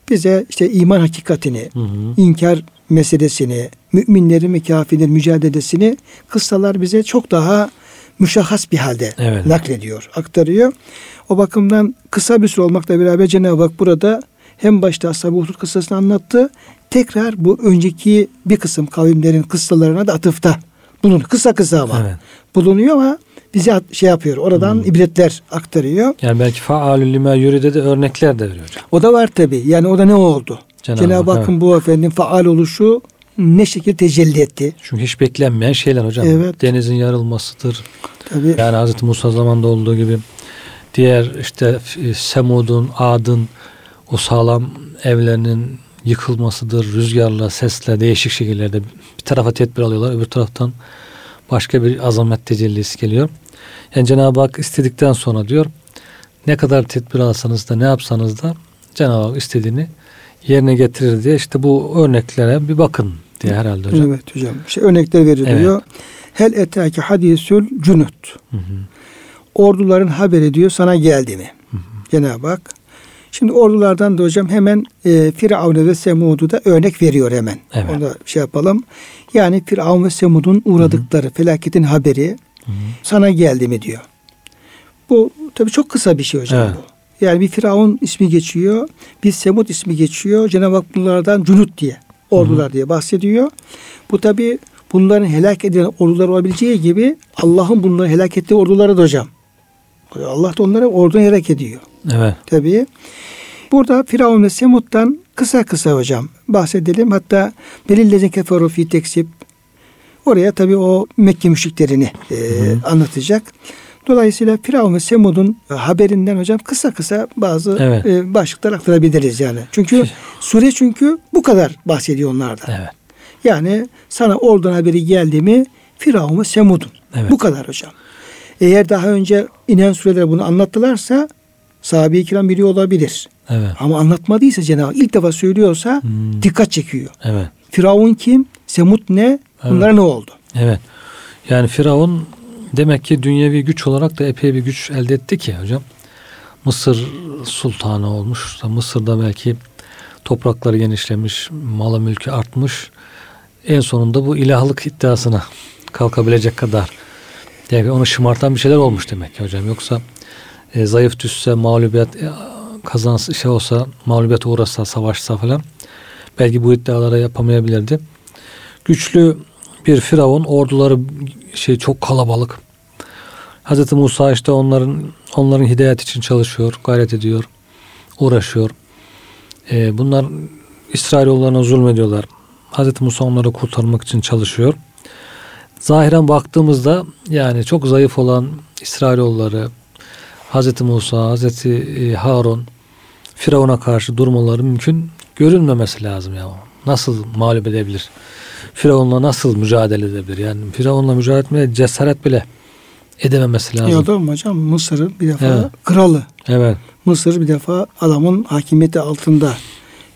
bize işte iman hakikatini, Hı hı. inkar meselesini, müminlerin ve kafirlerin mücadelesini kıssalar bize çok daha müşahhas bir halde Evet. naklediyor, aktarıyor. O bakımdan kısa bir süre olmakla beraber Cenab-ı Hak burada hem başta Ashab-ı Uhdud kıssasını anlattı. Tekrar bu önceki bir kısım kavimlerin kıssalarına da atıfta bulunuyor. Kısa kısa ama Evet. bulunuyor ama bize şey yapıyor. Oradan Hmm. ibretler aktarıyor. Yani belki faalü lima yüride de örnekler de veriyor. O da var tabi. Yani o da ne oldu? Cenab-ı Hak, Hakk'ın bu efendim faal oluşu ne şekilde tecelli etti? Çünkü hiç beklenmeyen şeyler hocam. Evet. Denizin yarılmasıdır. Tabi. Yani Hazreti Musa zamanında olduğu gibi diğer işte e, Semud'un, Ad'ın o sağlam evlerinin yıkılmasıdır. Rüzgarla, sesle değişik şekillerde bir tarafa tedbir alıyorlar. Öbür taraftan başka bir azamet tecellisi geliyor. Yani Cenab-ı Hak istedikten sonra diyor ne kadar tedbir alsanız da ne yapsanız da Cenab-ı Hak istediğini yerine getirir diye işte bu örneklere bir bakın diye herhalde hocam. Evet hocam. İşte örnekler veriliyor. Hel etaki hadisül cünut. Hı hı. Orduların haberi diyor sana geldi mi? Cenab-ı Hak. Şimdi ordulardan da hocam hemen e, Firavun ve Semud'u da örnek veriyor hemen. Evet. Onu da şey yapalım. Yani Firavun ve Semud'un uğradıkları felaketin haberi sana geldi mi diyor. Bu tabii çok kısa bir şey hocam Evet. bu. Yani bir Firavun ismi geçiyor, bir Semud ismi geçiyor. Cenab-ı Hak bunlardan cunut diye, ordular diye bahsediyor. Bu tabii bunların helak edilen ordular olabileceği gibi Allah'ın bunları helak ettiği orduları da hocam. Allah da onları ordunu helak ediyor. Evet. Tabii. Burada Firavun ve Semud'dan kısa kısa hocam bahsedelim. Hatta belillezin keferu fi teksip oraya tabii o Mekke müşriklerini e, anlatacak. Dolayısıyla Firavun ve Semud'un haberinden hocam kısa kısa bazı Evet. e, başlıklar aktarabiliriz yani. Çünkü sure çünkü bu kadar bahsediyor onlardan. Evet. Yani sana oradan haberi geldi mi Firavun ve Semud'un. Evet. Bu kadar hocam. Eğer daha önce inen sureler bunu anlattılarsa sahabe-i kiram biliyor olabilir. Evet. Ama anlatmadıysa Cenab-ı Hak ilk defa söylüyorsa Hmm. dikkat çekiyor. Evet. Firavun kim? Semud ne? Bunlara ne oldu? Evet. Yani Firavun demek ki dünyevi güç olarak da epey bir güç elde etti ki hocam. Mısır sultanı olmuş. Mısır'da belki toprakları genişlemiş, malı mülkü artmış. En sonunda bu ilahlık iddiasına kalkabilecek kadar. Yani onu şımartan bir şeyler olmuş demek ki hocam. Yoksa e, zayıf düşse, mağlubiyet e, kazansı şey olsa, mağlubiyete uğrasa, savaşsa falan belki bu iddialara yapamayabilirdi. Güçlü bir firavun orduları şey çok kalabalık. Hazreti Musa işte onların onların hidayet için çalışıyor, gayret ediyor, uğraşıyor. Ee, bunlar İsrailoğullarına zulmediyorlar. Hazreti Musa onları kurtarmak için çalışıyor. Zahiren baktığımızda yani çok zayıf olan İsrailoğulları, Hazreti Musa, Hazreti e, Harun Firavun'a karşı durmaları mümkün görünmemesi lazım ya. Nasıl mağlup edebilir? Firavun'la nasıl mücadele edebilir? Yani Firavun'la mücadele etmeye cesaret bile edememesi lazım. Ya da hocam Mısır'ın bir defa Evet. kralı. Evet. Mısır bir defa adamın hakimiyeti altında.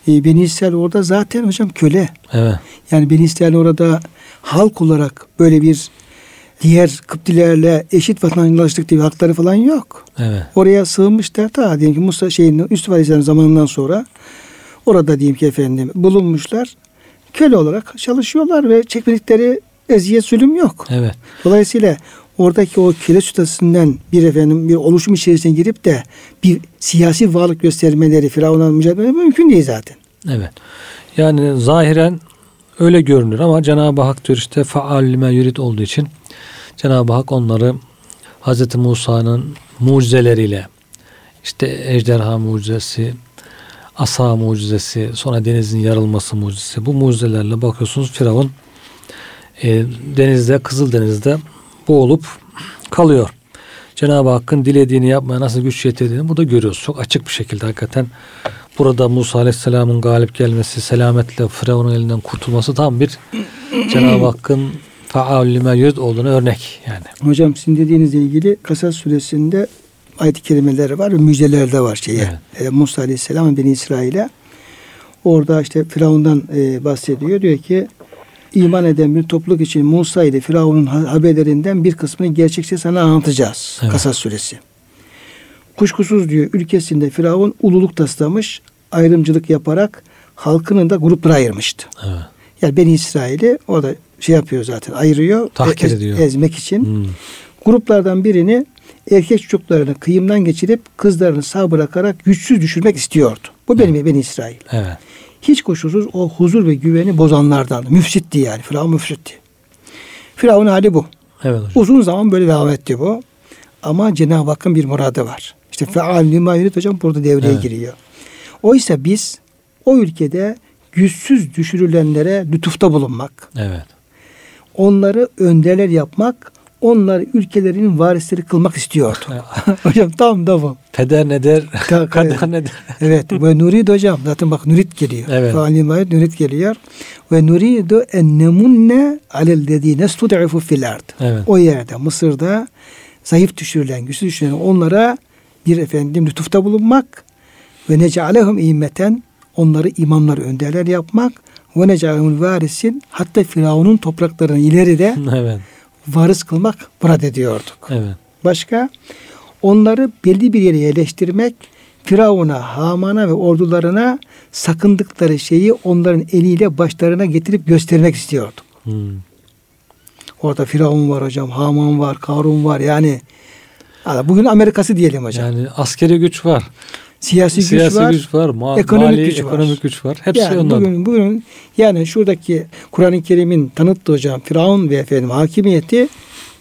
E, Beni İsrail orada zaten hocam köle. Evet. Yani Beni İsrail orada halk olarak böyle bir diğer Kıptilerle eşit vatandaşlık diye hakları falan yok. Evet. Oraya sığınmışlar. Ta diyelim ki Musa şeyin Yusuf Aleyhisselam zamanından sonra orada diyelim ki efendim bulunmuşlar. Köle olarak çalışıyorlar ve çekmedikleri eziyet zulüm yok. Evet. Dolayısıyla oradaki o köle statüsünden bir efendim bir oluşum içerisine girip de bir siyasi varlık göstermeleri Firavun'la mücadele mümkün değil zaten. Evet. Yani zahiren öyle görünür ama Cenab-ı Hak diyor işte faal yurid olduğu için Cenab-ı Hak onları Hz. Musa'nın mucizeleriyle işte ejderha mucizesi, asa mucizesi, sonra denizin yarılması mucizesi. Bu mucizelerle bakıyorsunuz Firavun e, denizde, Kızıldeniz'de boğulup kalıyor. Cenab-ı Hakk'ın dilediğini yapmaya nasıl güç yetirdiğini burada görüyoruz. Çok açık bir şekilde hakikaten burada Musa Aleyhisselam'ın galip gelmesi, selametle Firavun'un elinden kurtulması tam bir Cenab-ı Hakk'ın faal lime yurid olduğunu örnek yani. Hocam sizin dediğinizle ilgili Kasas suresinde ayet-i kerimeleri var ve müjdeler de var şeye. E, Musa Aleyhisselam ve Beni İsrail'e. Orada işte Firavun'dan e, bahsediyor. Diyor ki iman eden bir topluluk için Musa ile Firavun'un ha- haberlerinden bir kısmını gerçekçe sana anlatacağız. Evet. Kasas suresi. Kuşkusuz diyor ülkesinde Firavun ululuk taslamış, ayrımcılık yaparak halkını da gruplara ayırmıştı. Evet. Yani Beni İsrail'i o da şey yapıyor zaten ayırıyor. Tahkir ez- ediyor. Ezmek için. Hmm. Gruplardan birini erkek çocuklarını kıyımdan geçirip kızlarını sağ bırakarak güçsüz düşürmek istiyordu. Bu benim Beni İsrail. Evet. Hiç kuşkusuz o huzur ve güveni bozanlardan. Müfsitti yani. Firavun müfsitti. Firavun hali bu. Evet hocam. Uzun zaman böyle devam etti bu. Ama Cenab-ı Hakk'ın bir muradı var. İşte feal lima hocam burada devreye Evet. giriyor. Oysa biz o ülkede güçsüz düşürülenlere lütufta bulunmak, Evet. onları önderler yapmak, onlar ülkelerinin varisleri kılmak istiyordu. hocam tam da bu. Peder ne der, kader ne der. Evet ve nurid hocam zaten bak nurit geliyor. Evet. Faalin var nurit geliyor. Ve nuridu en nemunne alellezine stud'ifu fil ard. Evet. O yerde Mısır'da zayıf düşürülen, güçsüz düşürülen onlara bir efendim lütufta bulunmak ve necalehum immeten onları imamlar önderler yapmak ve necalehum varisin hatta Firavun'un topraklarını ileride Evet. Varis kılmak murad ediyorduk. Evet. Başka onları belli bir yere yerleştirmek Firavun'a, Haman'a ve ordularına sakındıkları şeyi onların eliyle başlarına getirip göstermek istiyorduk. Hmm. Orada Firavun var hocam, Haman var, Karun var yani. Bugün Amerika'sı diyelim hocam. Yani askeri güç var. Siyasi, güç Siyasi var. güç var. ma- ekonomik mali, güç var. ekonomik güç var. Hepsi yani ondan. bugün, bugün yani şuradaki Kur'an-ı Kerim'in tanıttığı hocam Firavun ve efendim hakimiyeti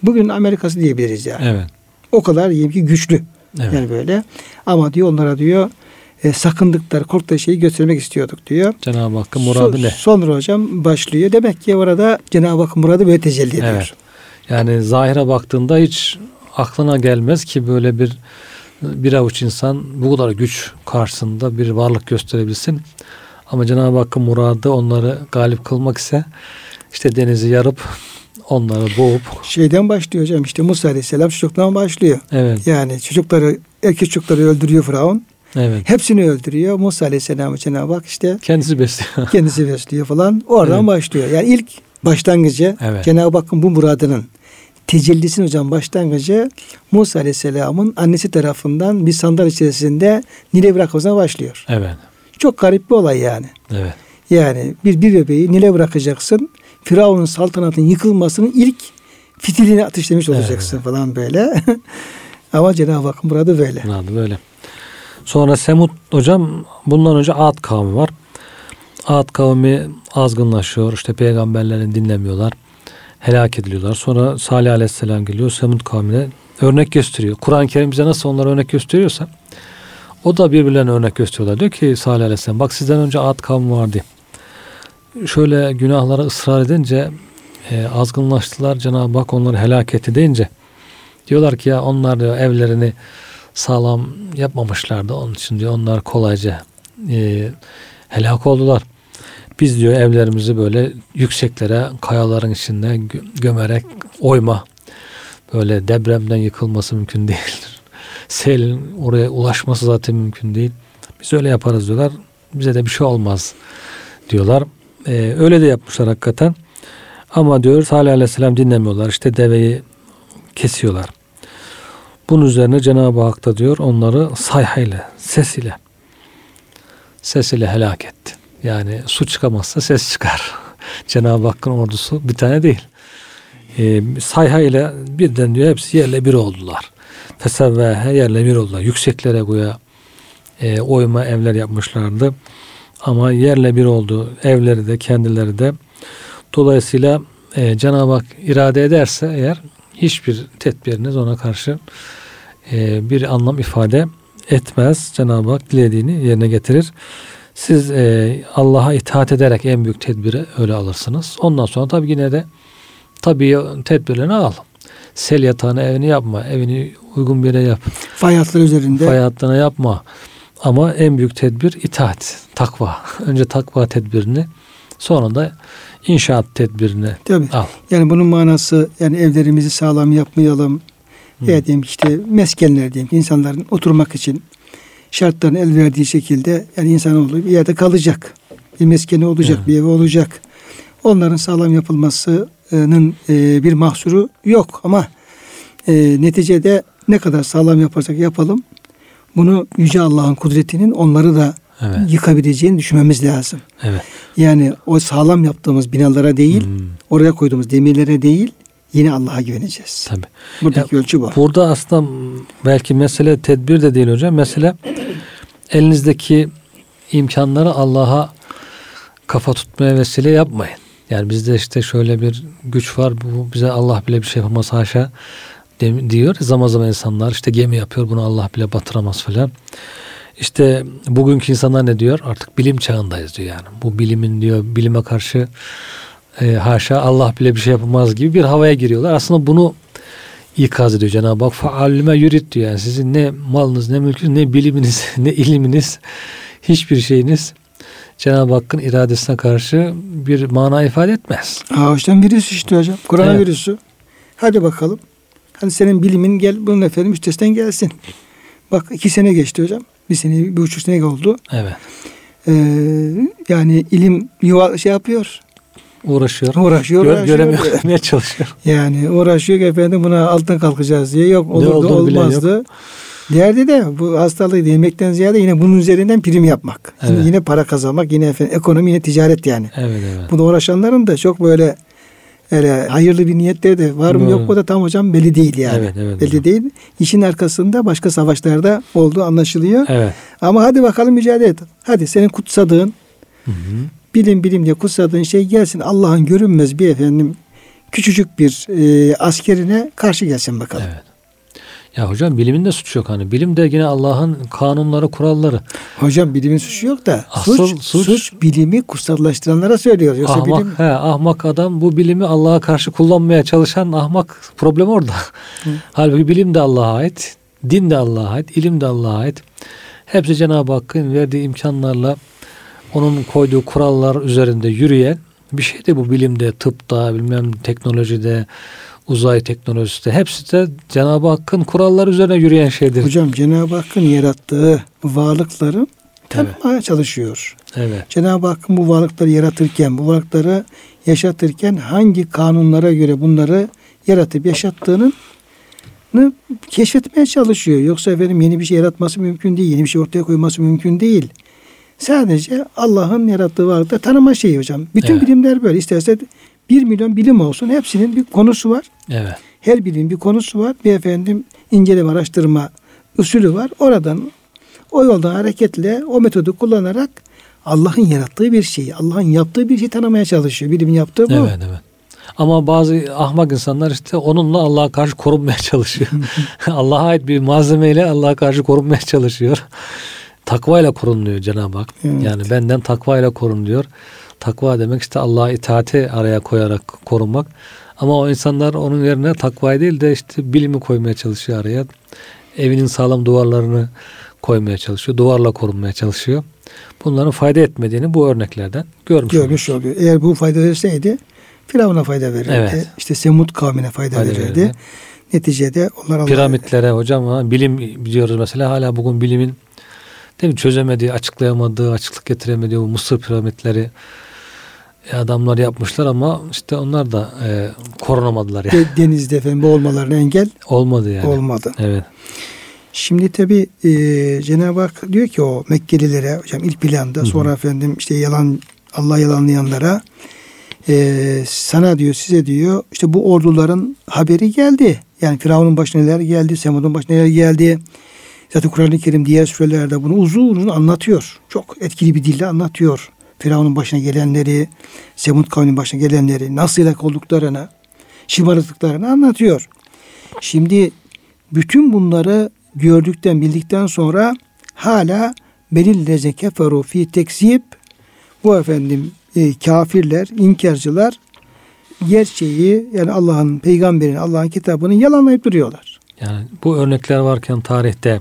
bugün Amerika'sı diyebiliriz yani. Evet. O kadar diyelim ki güçlü. Evet. Yani böyle. Ama diyor onlara diyor e, sakındıkları, korktuğu şeyi göstermek istiyorduk diyor. Cenab-ı Hakk'ın muradı So- ne? Sonra hocam başlıyor. Demek ki orada Cenab-ı Hakk'ın muradı böyle tecelli ediyor. Evet. Yani zahire baktığında hiç aklına gelmez ki böyle bir bir avuç insan bu kadar güç karşısında bir varlık gösterebilsin. Ama Cenab-ı Hakk'ın muradı onları galip kılmak ise işte denizi yarıp onları boğup Şeyden başlıyor hocam işte Musa Aleyhisselam çocuktan başlıyor. evet Yani çocukları, erkek çocukları öldürüyor Firavun. evet Hepsini öldürüyor. Musa Aleyhisselam'ı Cenab-ı Hak işte kendisi besliyor. kendisi besliyor falan. Oradan Evet. başlıyor. Yani ilk başlangıcı Evet. Cenab-ı Hakk'ın bu muradının tecellisinin hocam başlangıcı Musa Aleyhisselam'ın annesi tarafından bir sandal içerisinde Nil'e bırakmasına başlıyor. evet. Çok garip bir olay yani. Evet. Yani bir, bir bebeği Nil'e bırakacaksın. Firavun'un saltanatının yıkılmasının ilk fitilini ateşlemiş olacaksın falan böyle. Ama Cenab-ı Hakk'ın muradı böyle. Muradı böyle. Sonra Semut hocam bundan önce Ad kavmi var. Ad kavmi azgınlaşıyor. İşte peygamberlerini dinlemiyorlar. Helak ediliyorlar. Sonra Salih Aleyhisselam geliyor. Semut kavmine örnek gösteriyor. Kur'an-ı Kerim bize nasıl onlara örnek gösteriyorsa o da birbirlerine örnek gösteriyorlar. Diyor ki Salih Aleyhisselam bak sizden önce Ad kavmi vardı. Şöyle günahlara ısrar edince e, azgınlaştılar. Cenab-ı Hak onları helak etti deyince diyorlar ki ya onlar diyor, evlerini sağlam yapmamışlardı. Onun için diyor onlar kolayca e, helak oldular. Biz diyor evlerimizi böyle yükseklere, kayaların içinde gö- gömerek oyma. Böyle depremden yıkılması mümkün değildir. Selin oraya ulaşması zaten mümkün değil. Biz öyle yaparız diyorlar. Bize de bir şey olmaz diyorlar. E, öyle de yapmışlar hakikaten. Ama diyor Salih Aleyhisselam dinlemiyorlar. İşte deveyi kesiyorlar. Bunun üzerine Cenab-ı Hak da diyor onları ses ile ses ile helak etti. Yani su çıkamazsa ses çıkar. Cenab-ı Hakk'ın ordusu bir tane değil. Ee, sayha ile birden diyor hepsi yerle bir oldular. Fesevvehe yerle bir oldular. Yükseklere goya e, oyma evler yapmışlardı. Ama yerle bir oldu. Evleri de kendileri de. Dolayısıyla e, Cenab-ı Hak irade ederse eğer hiçbir tedbiriniz ona karşı e, bir anlam ifade etmez. Cenab-ı Hak dilediğini yerine getirir. Siz e, Allah'a itaat ederek en büyük tedbiri öyle alırsınız. Ondan sonra tabii yine de tabii tedbirlerini al. Sel yatağını evini yapma. Evini uygun bir yere yap. Fay hatları üzerinde. Fay hattına yapma. Ama en büyük tedbir itaat, takva. Önce takva tedbirini sonra da inşaat tedbirini Tabii. al. Yani bunun manası yani evlerimizi sağlam yapmayalım. Hı. Ya diyelim işte meskenler diyelim insanların oturmak için şartların el verdiği şekilde yani insanoğlu bir yerde kalacak. Bir meskeni olacak, Evet. bir evi olacak. Onların sağlam yapılmasının e, bir mahsuru yok ama e, neticede ne kadar sağlam yaparsak yapalım bunu Yüce Allah'ın kudretinin onları da Evet. yıkabileceğini düşünmemiz lazım. Evet. Yani o sağlam yaptığımız binalara değil, Hmm, oraya koyduğumuz demirlere değil, yine Allah'a güveneceğiz. tabii. Buradaki ölçü bu. Burada aslında belki mesele tedbir de değil hocam. Mesele elinizdeki imkanları Allah'a kafa tutmaya vesile yapmayın. Yani bizde işte şöyle bir güç var. Bu bize Allah bile bir şey yapamaz haşa diyor. Zaman zaman insanlar işte gemi yapıyor bunu Allah bile batıramaz falan. İşte bugünkü insanlar ne diyor? Artık bilim çağındayız diyor yani. Bu bilimin diyor bilime karşı e, haşa Allah bile bir şey yapamaz gibi bir havaya giriyorlar. Aslında bunu ikaz ediyor Cenab-ı Hak. Faalime yurit diyor. Yani sizin ne malınız, ne mülkünüz, ne biliminiz, ne iliminiz, hiçbir şeyiniz Cenab-ı Hakk'ın iradesine karşı bir mana ifade etmez. Ağaçtan virüs işte hocam. Koronavirüsü. Hadi bakalım. Hani senin bilimin gel bunun efendim üstesinden gelsin. Bak iki sene geçti hocam. Bir sene, bir buçuk sene oldu. Evet. Ee, yani ilim yuva şey yapıyor. Uğraşıyor. Uğraşıyor, Gör, uğraşıyor. göremeye çalışıyor. Yani uğraşıyor efendim buna alttan kalkacağız diye. Yok olurdu olmazdı. Derdi de bu hastalığı yemekten ziyade yine bunun üzerinden prim yapmak. Yine- Evet. Yine para kazanmak, yine efendim ekonomi, yine ticaret yani. Evet evet. Buna uğraşanların da çok böyle öyle hayırlı bir niyetleri de var mı Doğru. yok mu da tam hocam belli değil yani. Evet, evet, belli hocam. değil. İşin arkasında başka savaşlarda olduğu anlaşılıyor. Evet. Ama hadi bakalım mücadele et. Hadi senin kutsadığın. Bilim bilim diye kutsadığın şey gelsin. Allah'ın görünmez bir efendim küçücük bir e, askerine karşı gelsin bakalım. Evet. Ya hocam bilimin de suçu yok hani. Bilim de yine Allah'ın kanunları, kuralları. Hocam bilimin suçu yok da Asıl suç, suç- suç, bilimi kutsallaştıranlara söylüyor. Yoksa ahmak, bilim he, ahmak adam bu bilimi Allah'a karşı kullanmaya çalışan ahmak problem orada. Halbuki bilim de Allah'a ait, din de Allah'a ait, ilim de Allah'a ait. Hepsi Cenab-ı Hakk'ın verdiği imkanlarla onun koyduğu kurallar üzerinde yürüyen bir şey de bu bilimde, tıpta, bilmem teknolojide, uzay teknolojisinde hepsi de Cenab-ı Hakk'ın kuralları üzerine yürüyen şeydir. Hocam Cenab-ı Hakk'ın yarattığı varlıkları tanımaya çalışıyor. Evet. Cenab-ı Hakk'ın bu varlıkları yaratırken, bu varlıkları yaşatırken hangi kanunlara göre bunları yaratıp yaşattığının keşfetmeye çalışıyor. Yoksa efendim yeni bir şey yaratması mümkün değil. Yeni bir şey ortaya koyması mümkün değil. Sadece Allah'ın yarattığı varlıkta tanıma şeyi hocam. Bütün Evet. bilimler böyle. İsterse bir milyon bilim olsun. Hepsinin bir konusu var. Evet. Her bilimin bir konusu var. Bir efendim inceleme, araştırma usulü var. Oradan o yoldan hareketle o metodu kullanarak Allah'ın yarattığı bir şeyi, Allah'ın yaptığı bir şeyi tanımaya çalışıyor. Bilimin yaptığı bu. Evet evet. Ama bazı ahmak insanlar işte onunla Allah'a karşı korunmaya çalışıyor. Allah'a ait bir malzemeyle Allah'a karşı korunmaya çalışıyor. Takvayla korunuluyor Cenab-ı Hak. Evet. Yani benden takvayla korun diyor. Takva demek işte Allah'a itaati araya koyarak korunmak. Ama o insanlar onun yerine takvayı değil de işte bilimi koymaya çalışıyor araya. Evinin sağlam duvarlarını koymaya çalışıyor. Duvarla korunmaya çalışıyor. Bunların fayda etmediğini bu örneklerden görmüş, Görmüş oluyoruz. oluyor. Eğer bu fayda verseydi Firavun'a fayda verirdi. Evet. İşte Semud kavmine fayda, Fayda verirdi. verirdi. Neticede onlar piramitlere hocam bilim biliyoruz mesela hala bugün bilimin değil mi çözemediği, açıklayamadığı, açıklık getiremediği bu Mısır piramitleri e, adamlar yapmışlar ama işte onlar da e, korunamadılar yani. de- denizde efendim boğulmalarına engel Olmadı yani. olmadı. Evet. Şimdi tabi e, Cenab-ı Hak diyor ki o Mekkelilere hocam ilk planda sonra efendim işte yalan Allah yalanlayanlara e, sana diyor size diyor işte bu orduların haberi geldi. Yani Firavun'un başına neler geldi, Semud'un başına neler geldi. Zaten Kur'an-ı Kerim diğer surelerde bunu uzun uzun anlatıyor. Çok etkili bir dille anlatıyor. Firavun'un başına gelenleri, Semud kavminin başına gelenleri, nasıl helak olduklarını, şımarıklıklarını anlatıyor. Şimdi bütün bunları gördükten bildikten sonra hala belilleze keferu fi tekzip bu efendim e, kafirler, inkarcılar gerçeği yani Allah'ın peygamberin, Allah'ın kitabını yalanlayıp duruyorlar. Yani bu örnekler varken tarihte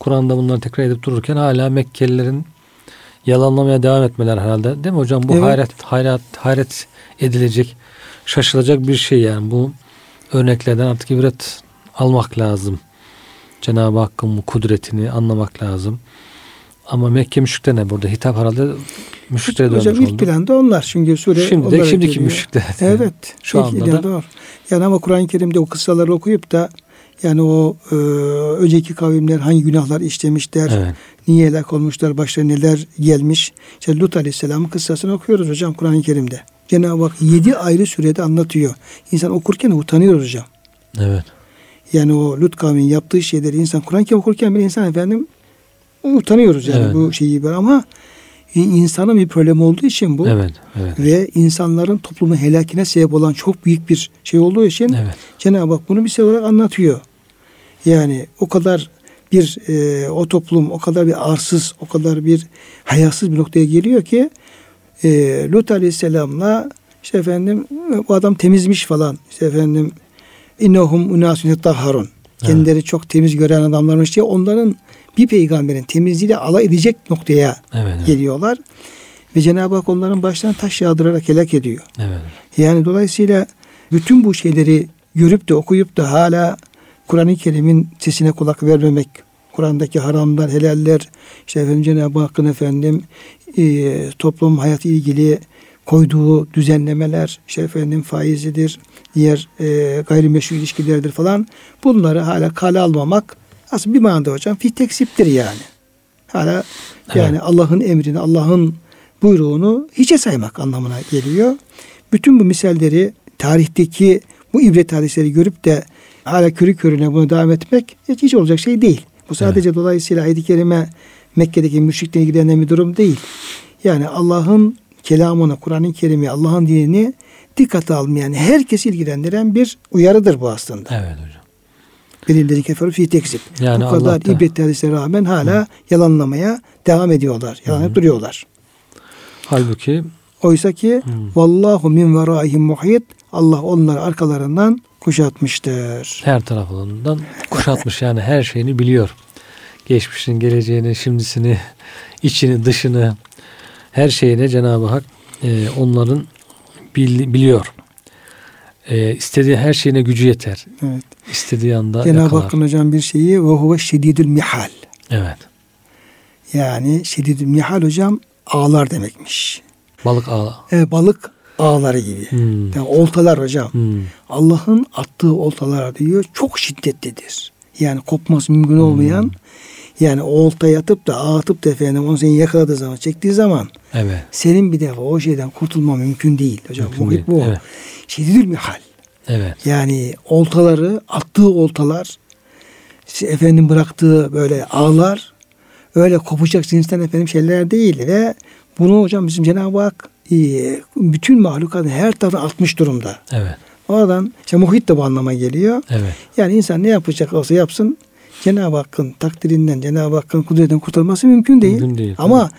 Kur'an'da bunları tekrar edip dururken hala Mekkelilerin yalanlamaya devam etmeler herhalde. Değil mi hocam? Bu Evet. hayret hayret hayret edilecek, şaşılacak bir şey yani. Bu örneklerden artık ibret almak lazım. Cenab-ı Hakk'ın bu kudretini anlamak lazım. Ama Mekke müşrikleri ne burada? Hitap herhalde müşriklere dönmüş Hocam ilk oldu. planda onlar çünkü sure Şimdi de şimdiki müşrikler. Evet. Şu ilk anda da- var. Yani ama Kur'an-ı Kerim'de o kıssaları okuyup da yani o e, önceki kavimler hangi günahlar işlemişler, Evet. niye helak olmuşlar, başlarına neler gelmiş. İşte Lut Aleyhisselam'ın kıssasını okuyoruz hocam Kur'an-ı Kerim'de. Cenab-ı Hak yedi ayrı sürede anlatıyor. İnsan okurken utanıyor hocam. Evet. Yani o Lut kavminin yaptığı şeyleri insan Kur'an-ı Kerim okurken bir insan efendim utanıyoruz yani Evet. bu şeyi böyle ama insanın bir problemi olduğu için bu Evet. Evet. ve insanların toplumun helakine sebep olan çok büyük bir şey olduğu için Evet. Cenab-ı Hak bunu bir şey olarak anlatıyor. Yani o kadar bir e, o toplum o kadar bir arsız, o kadar bir hayasız bir noktaya geliyor ki e, Lut Aleyhisselam'la işte efendim bu adam temizmiş falan işte efendim İnnehum unasun yetahharun. Kendileri çok temiz gören adamlarmış diye onların bir peygamberin temizliğiyle alay edecek noktaya Evet. Evet. geliyorlar. Ve Cenab-ı Hak onların başlarına taş yağdırarak helak ediyor. evet. Yani dolayısıyla bütün bu şeyleri görüp de okuyup da hala Kur'an-ı Kerim'in sesine kulak vermemek, Kur'an'daki haramlar, helaller, işte efendim Cenab-ı Hakk'ın efendim e, toplum hayatı ilgili koyduğu düzenlemeler, işte efendim faizidir, diğer e, gayrimeşru ilişkilerdir falan bunları hala kale almamak aslında bir manada hocam fi teksiptir yani. Hala yani Allah'ın emrini, Allah'ın buyruğunu hiçe saymak anlamına geliyor. Bütün bu misalleri tarihteki bu ibret hadisleri görüp de hala körü körüne bunu devam etmek hiç, hiç olacak şey değil. Bu sadece dolayısıyla ayet-i kerime Mekke'deki müşrikle ilgilenen bir durum değil. Yani Allah'ın kelamını, Kur'an-ı Kerim'i, Allah'ın dinini dikkate almayan, herkesi ilgilendiren bir uyarıdır bu aslında. Evet hocam. Belirleri keferu fi tekzip. Yani bu kadar Allah'ta- ibret hadislere rağmen hala yalanlamaya devam ediyorlar. Yalanlayıp duruyorlar. Halbuki Oysa ki vallahu min veraihim muhit Allah onları arkalarından kuşatmıştır. her tarafından kuşatmış yani her şeyini biliyor. Geçmişin, geleceğini, şimdisini, içini, dışını, her şeyini Cenab-ı Hak e, onların bil- biliyor. E, istediği her şeyine gücü yeter. Evet. İstediği anda Cenab-ı. Hakk'ın hocam bir şeyi ve huve şedidül mihal. Evet. Yani şedidül mihal hocam ağlar demekmiş. Balık ağa. E, balık ağları gibi. Hmm. Yani oltalar hocam. Hmm. Allah'ın attığı oltalar diyor çok şiddetlidir. Yani kopması mümkün olmayan yani o oltaya atıp da ağ atıp da efendim onu seni yakaladığı zaman çektiği zaman Evet. senin bir defa o şeyden kurtulma mümkün değil. Hocam Mümkün muhit değil, bu. evet. Şedidül mihal. Evet. Yani oltaları, attığı oltalar, işte efendim bıraktığı böyle ağlar öyle kopacak cinsten efendim şeyler değil ve bunu hocam bizim Cenab-ı Hak e, bütün mahlukatın her tarafına atmış durumda. Evet. Oradan işte muhit de bu anlama geliyor. Evet. Yani insan ne yapacak olsa yapsın Cenab-ı Hakk'ın takdirinden, Cenab-ı Hakk'ın kudretinden kurtulması mümkün değil. Mümkün değil, Ama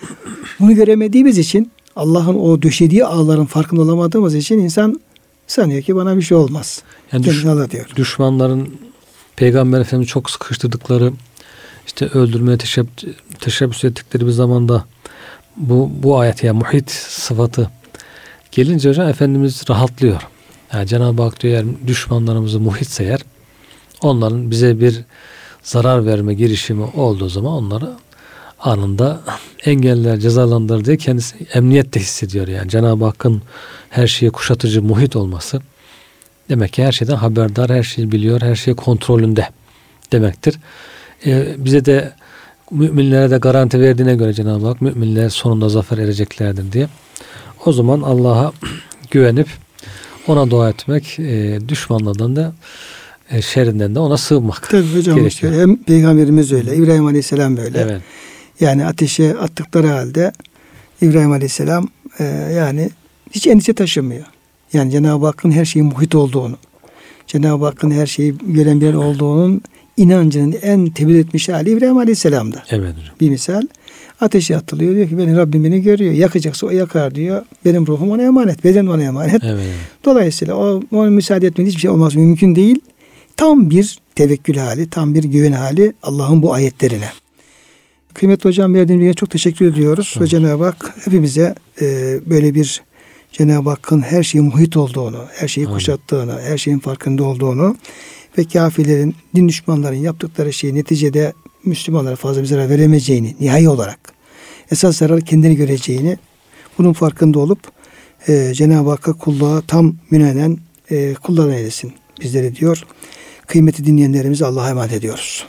bunu göremediğimiz için Allah'ın o döşediği ağların farkında olamadığımız için insan sanıyor ki bana bir şey olmaz. Yani düş- diyor. düşmanların Peygamber Efendimiz çok sıkıştırdıkları işte öldürmeye teşebbüs, teşebbüs ettikleri bir zamanda bu bu ayet ya muhit sıfatı gelince hocam Efendimiz rahatlıyor. Yani Cenab-ı Hak diyor eğer düşmanlarımızı muhitse eğer onların bize bir zarar verme girişimi olduğu zaman onları anında engeller cezalandırır diye kendisi emniyet de hissediyor yani Cenab-ı Hakk'ın her şeye kuşatıcı muhit olması demek ki her şeyden haberdar her şeyi biliyor her şey kontrolünde demektir. Ee, bize de müminlere de garanti verdiğine göre Cenab-ı Hak müminler sonunda zafer ereceklerdir diye. O zaman Allah'a güvenip ona dua etmek, e, düşmanlardan da e, şerrinden de ona sığınmak. Tabii hocam gerekiyor. hem Peygamberimiz öyle, İbrahim Aleyhisselam böyle. Evet. Yani ateşe attıkları halde İbrahim Aleyhisselam e, yani hiç endişe taşımıyor. Yani Cenab-ı Hakk'ın her şeyin muhit olduğunu, Cenab-ı Hakk'ın her şeyi gören bir olduğunun inancının en tebliğ etmiş hali İbrahim Aleyhisselam'da. Evet hocam. Bir misal ateşe atılıyor diyor ki benim Rabbim beni görüyor. Yakacaksa o yakar diyor. Benim ruhum ona emanet. Beden ona emanet. Evet. Dolayısıyla o, ona müsaade etmediği hiçbir şey olmaz mümkün değil. Tam bir tevekkül hali, tam bir güven hali Allah'ın bu ayetlerine. Kıymetli hocam verdiğiniz bilgiye çok teşekkür ediyoruz. Ve Cenab-ı Hak hepimize e, böyle bir Cenab-ı Hakk'ın her şeyi muhit olduğunu, her şeyi Amin. kuşattığını, her şeyin farkında olduğunu ve kafirlerin, din düşmanların yaptıkları şeyi neticede Müslümanlara fazla bir zarar veremeyeceğini nihai olarak esas zarar kendini göreceğini bunun farkında olup e, Cenab-ı Hakk'a kulluğa tam müneden e, kullarına eylesin bizleri diyor. Kıymeti dinleyenlerimizi Allah'a emanet ediyoruz.